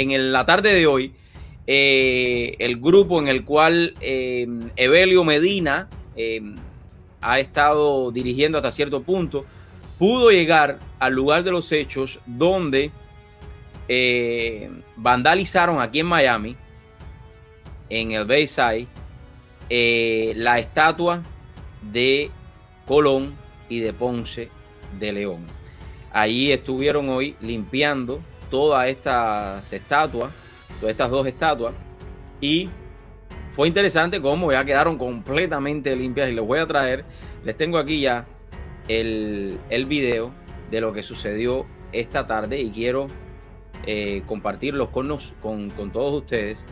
en la tarde de hoy, eh, el grupo en el cual eh, Evelio Medina eh, ha estado dirigiendo hasta cierto punto, pudo llegar al lugar de los hechos donde vandalizaron aquí en Miami, en el Bayside, la estatua de Colón y de Ponce de León. Allí estuvieron hoy limpiando todas estas estatuas todas estas dos estatuas. Y fue interesante cómo ya quedaron completamente limpias. Y les voy a traer, les tengo aquí ya el, el video de lo que sucedió esta tarde y quiero eh, compartirlos con, con, con, todos ustedes.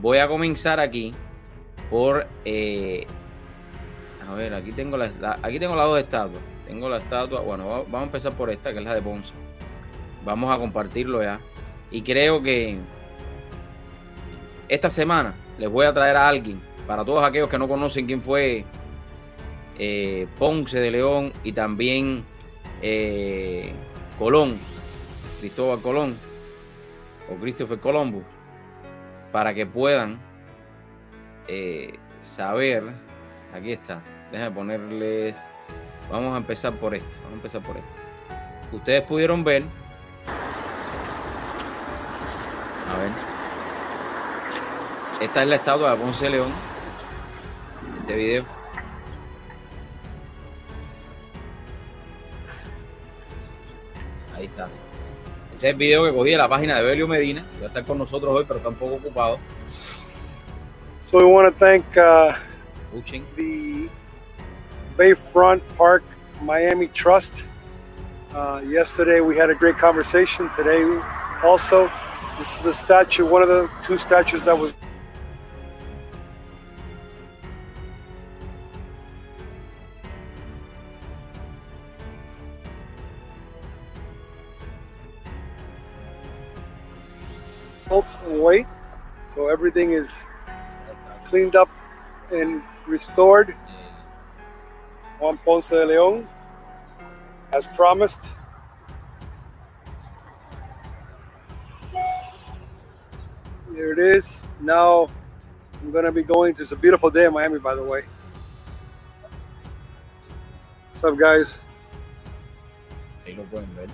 Voy a comenzar aquí por... Eh, a ver, aquí tengo, la, aquí tengo las dos estatuas. Tengo la estatua, bueno, vamos a empezar por esta, que es la de Ponce. Vamos a compartirlo ya. Y creo que, esta semana les voy a traer a alguien, para todos aquellos que no conocen quién fue eh, Ponce de León y también eh, Colón, Cristóbal Colón o Christopher Colombo, para que puedan eh, saber, aquí está, déjenme ponerles, vamos a empezar por esta, vamos a empezar por esta. Ustedes pudieron ver, a ver, esta es la estatua de Ponce León. Este video. Ahí está. Ese es el video que cogí de la página de Belio Medina. Va a estar con nosotros hoy, pero está un poco ocupado. So we want to thank uh, the Bayfront Park Miami Trust. Uh, yesterday we had a great conversation. Today also, this is a statue, one of the two statues that was and weight. So everything is cleaned up and restored. Juan Ponce de Leon, as promised. Here it is. Now I'm going to be going to, it's a beautiful day in Miami, by the way. What's up, guys?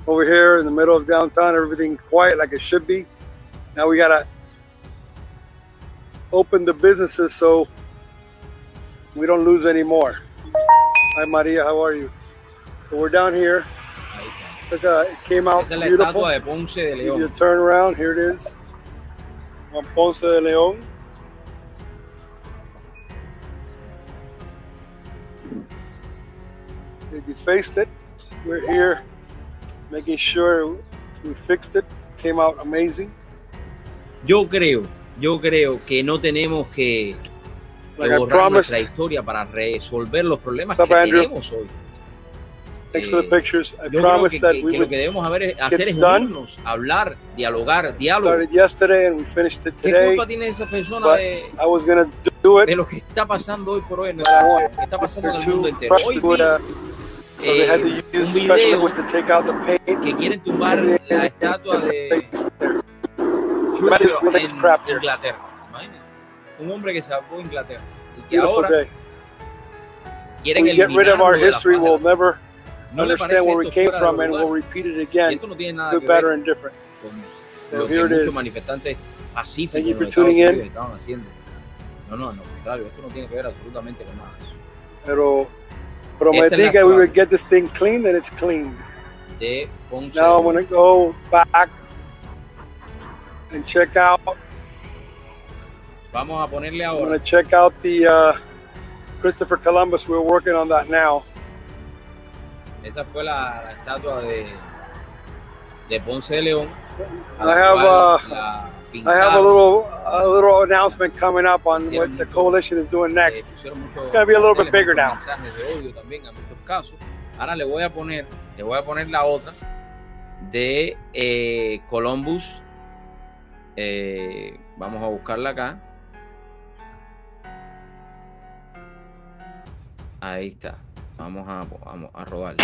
Over here in the middle of downtown, everything quiet like it should be. Now we gotta open the businesses so we don't lose any more. Hi Maria, how are you? So we're down here. Look, uh, it came out beautiful. la estatua de Ponce de León. You turn around, here it is. Juan Ponce de León. They defaced it. We're here making sure we fixed it. Came out amazing. Yo creo, yo creo que no tenemos que, que borrar nuestra historia para resolver los problemas que tenemos hoy. Thanks for the pictures. I yo creo que, que, que lo que debemos hacer es unirnos, hablar, dialogar, diálogo. Yesterday and we finished it today, ¿Qué culpa tiene esa persona de, I was gonna do it, de lo que está pasando hoy por hoy, en que está pasando en el mundo entero? Hoy vi, eh, un video que quieren tumbar la estatua de en Inglaterra. Un hombre que salvó Inglaterra y que ahora quieren get no understand where we came from and we'll repeat it again, no good, better, and different. So here it is. manifestantes pacíficos Thank you for tuning in. estaban haciendo. No, no, no, contrario, esto no tiene que ver absolutamente con nada. Pero prometí que we would get this thing clean and it's cleaned. De Ponce. Now I'm going to go back and check out. Vamos a ponerle ahora. I'm going to check out the uh, Christopher Columbus. We're working on that now. Esa fue la, la estatua de, de Ponce de León. I have uh, I have a little a little announcement coming up on what the coalition is doing next. It's going to be a little bit bigger now. Ahora le voy a poner, le voy a poner la otra de eh, Columbus eh, vamos a buscarla acá. Ahí está. Vamos a, vamos a rodar.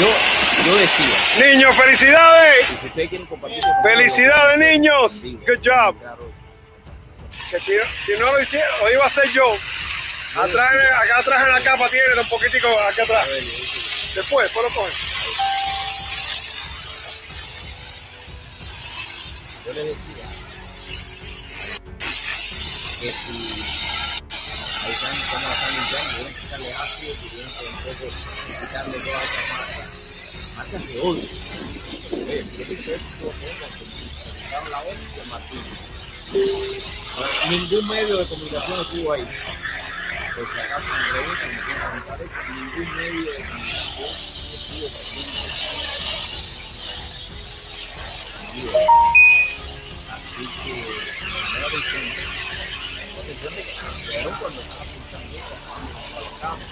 Yo, yo decía. Niños, felicidades. Felicidades, niños. Good job. Si, no lo hicieron, lo iba a hacer yo. Atrás, acá atrás en la capa tiene un poquitico acá atrás. Después, después lo. Le decía que si ahí están como la están limpiando, deben quitarle ácido y deben quitarle toda esa marca, marcas de odio. Si es que pongan la Martín. Ningún medio de comunicación estuvo ahí. Por si acaso me preguntan, me quieren ningún medio de comunicación. Así que, no lo diciendo atención de que pero cuando estaba pulsando los campos.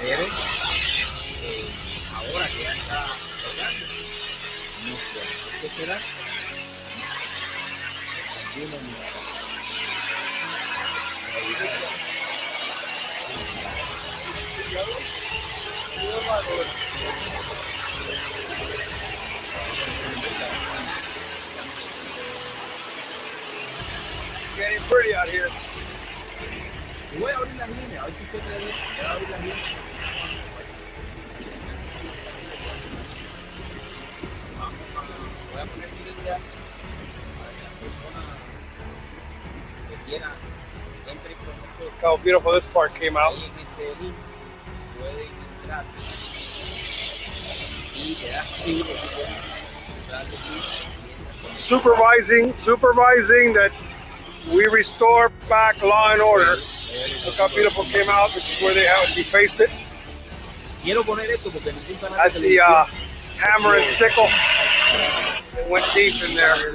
Pero ahora que ya está jugando, no sé, hay que. Pretty out here. Voy a abrir las líneas, a ver si usted me ve. A abrir las líneas. Voy a poner línea para que las personas que quieran entren con nosotros. How beautiful this part came out. Ahí en ese link pueden entrar y quedar activo. Supervising, supervising that we restore back law and order. Look how beautiful came out. This is where they have we faced it. That's the uh, hammer and sickle. It went deep in there.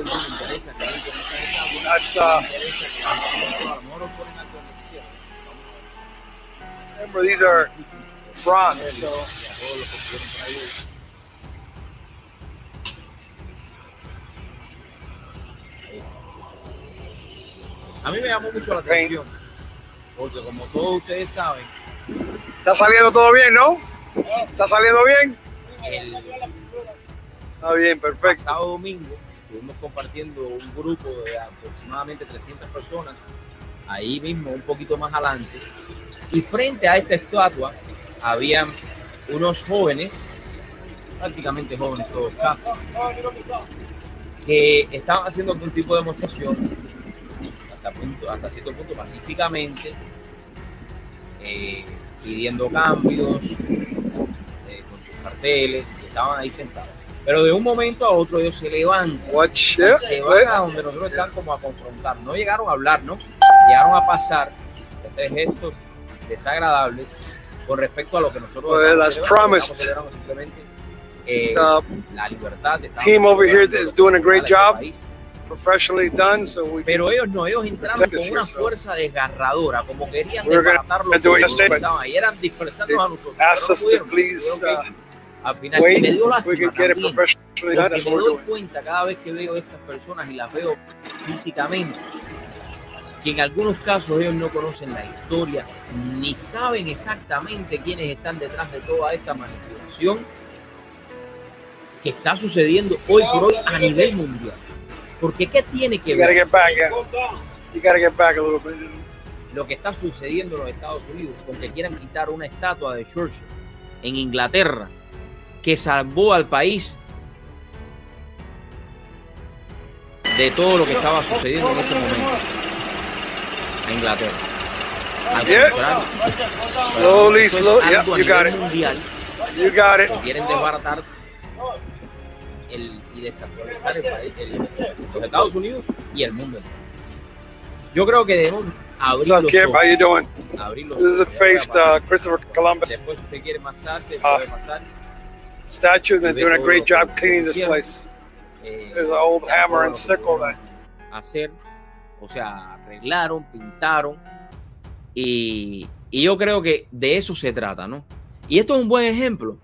That's uh, remember these are bronze, so A mí me llamó mucho la atención, porque como todos ustedes saben... Está saliendo todo bien, ¿no? ¿Está saliendo bien? El, Está bien, perfecto. sábado domingo estuvimos compartiendo un grupo de aproximadamente 300 personas, ahí mismo, un poquito más adelante, y frente a esta estatua habían unos jóvenes, prácticamente jóvenes todos casi, que estaban haciendo algún tipo de demostración hasta, cierto punto pacíficamente, eh, pidiendo cambios eh, con sus carteles, y estaban ahí sentados. Pero de un momento a otro ellos se levantan, se van a donde nosotros están como a confrontar. No llegaron a hablar, ¿no? Llegaron a pasar, a hacer gestos desagradables con respecto a lo que nosotros well, simplemente eh, la libertad team over here is doing a great job done, so we Pero ellos no, ellos entraron con una fuerza desgarradora, como querían desbaratar los que estaban ahí, eran dispersarnos a nosotros. Us to please, uh, al final wait, me dio lástima también, porque me doy cuenta cada vez que veo a estas personas y las veo físicamente, que en algunos casos ellos no conocen la historia, ni saben exactamente quiénes están detrás de toda esta manipulación que está sucediendo hoy por hoy a nivel mundial. Porque ¿qué tiene que ver? Lo que está sucediendo en los Estados Unidos con que quieran quitar una estatua de Churchill en Inglaterra que salvó al país de todo lo que estaba sucediendo en ese momento a Inglaterra. Al contrario, slowly, slowly, you got it. mundial. You got it. Quieren desbaratar el y desactualizar el país, el, los Estados Unidos y el mundo. Yo creo que debemos abrir los ojos. How you doing? Abrir los This is faced uh, Christopher Columbus. Después, si usted quiere más tarde, uh, puede pasar. Statue, they're doing a great job cleaning this place. Eh, There's an old hammer and sickle that. Hacer, o sea, arreglaron, pintaron. Y, y yo creo que de eso se trata, ¿no? Y esto es un buen ejemplo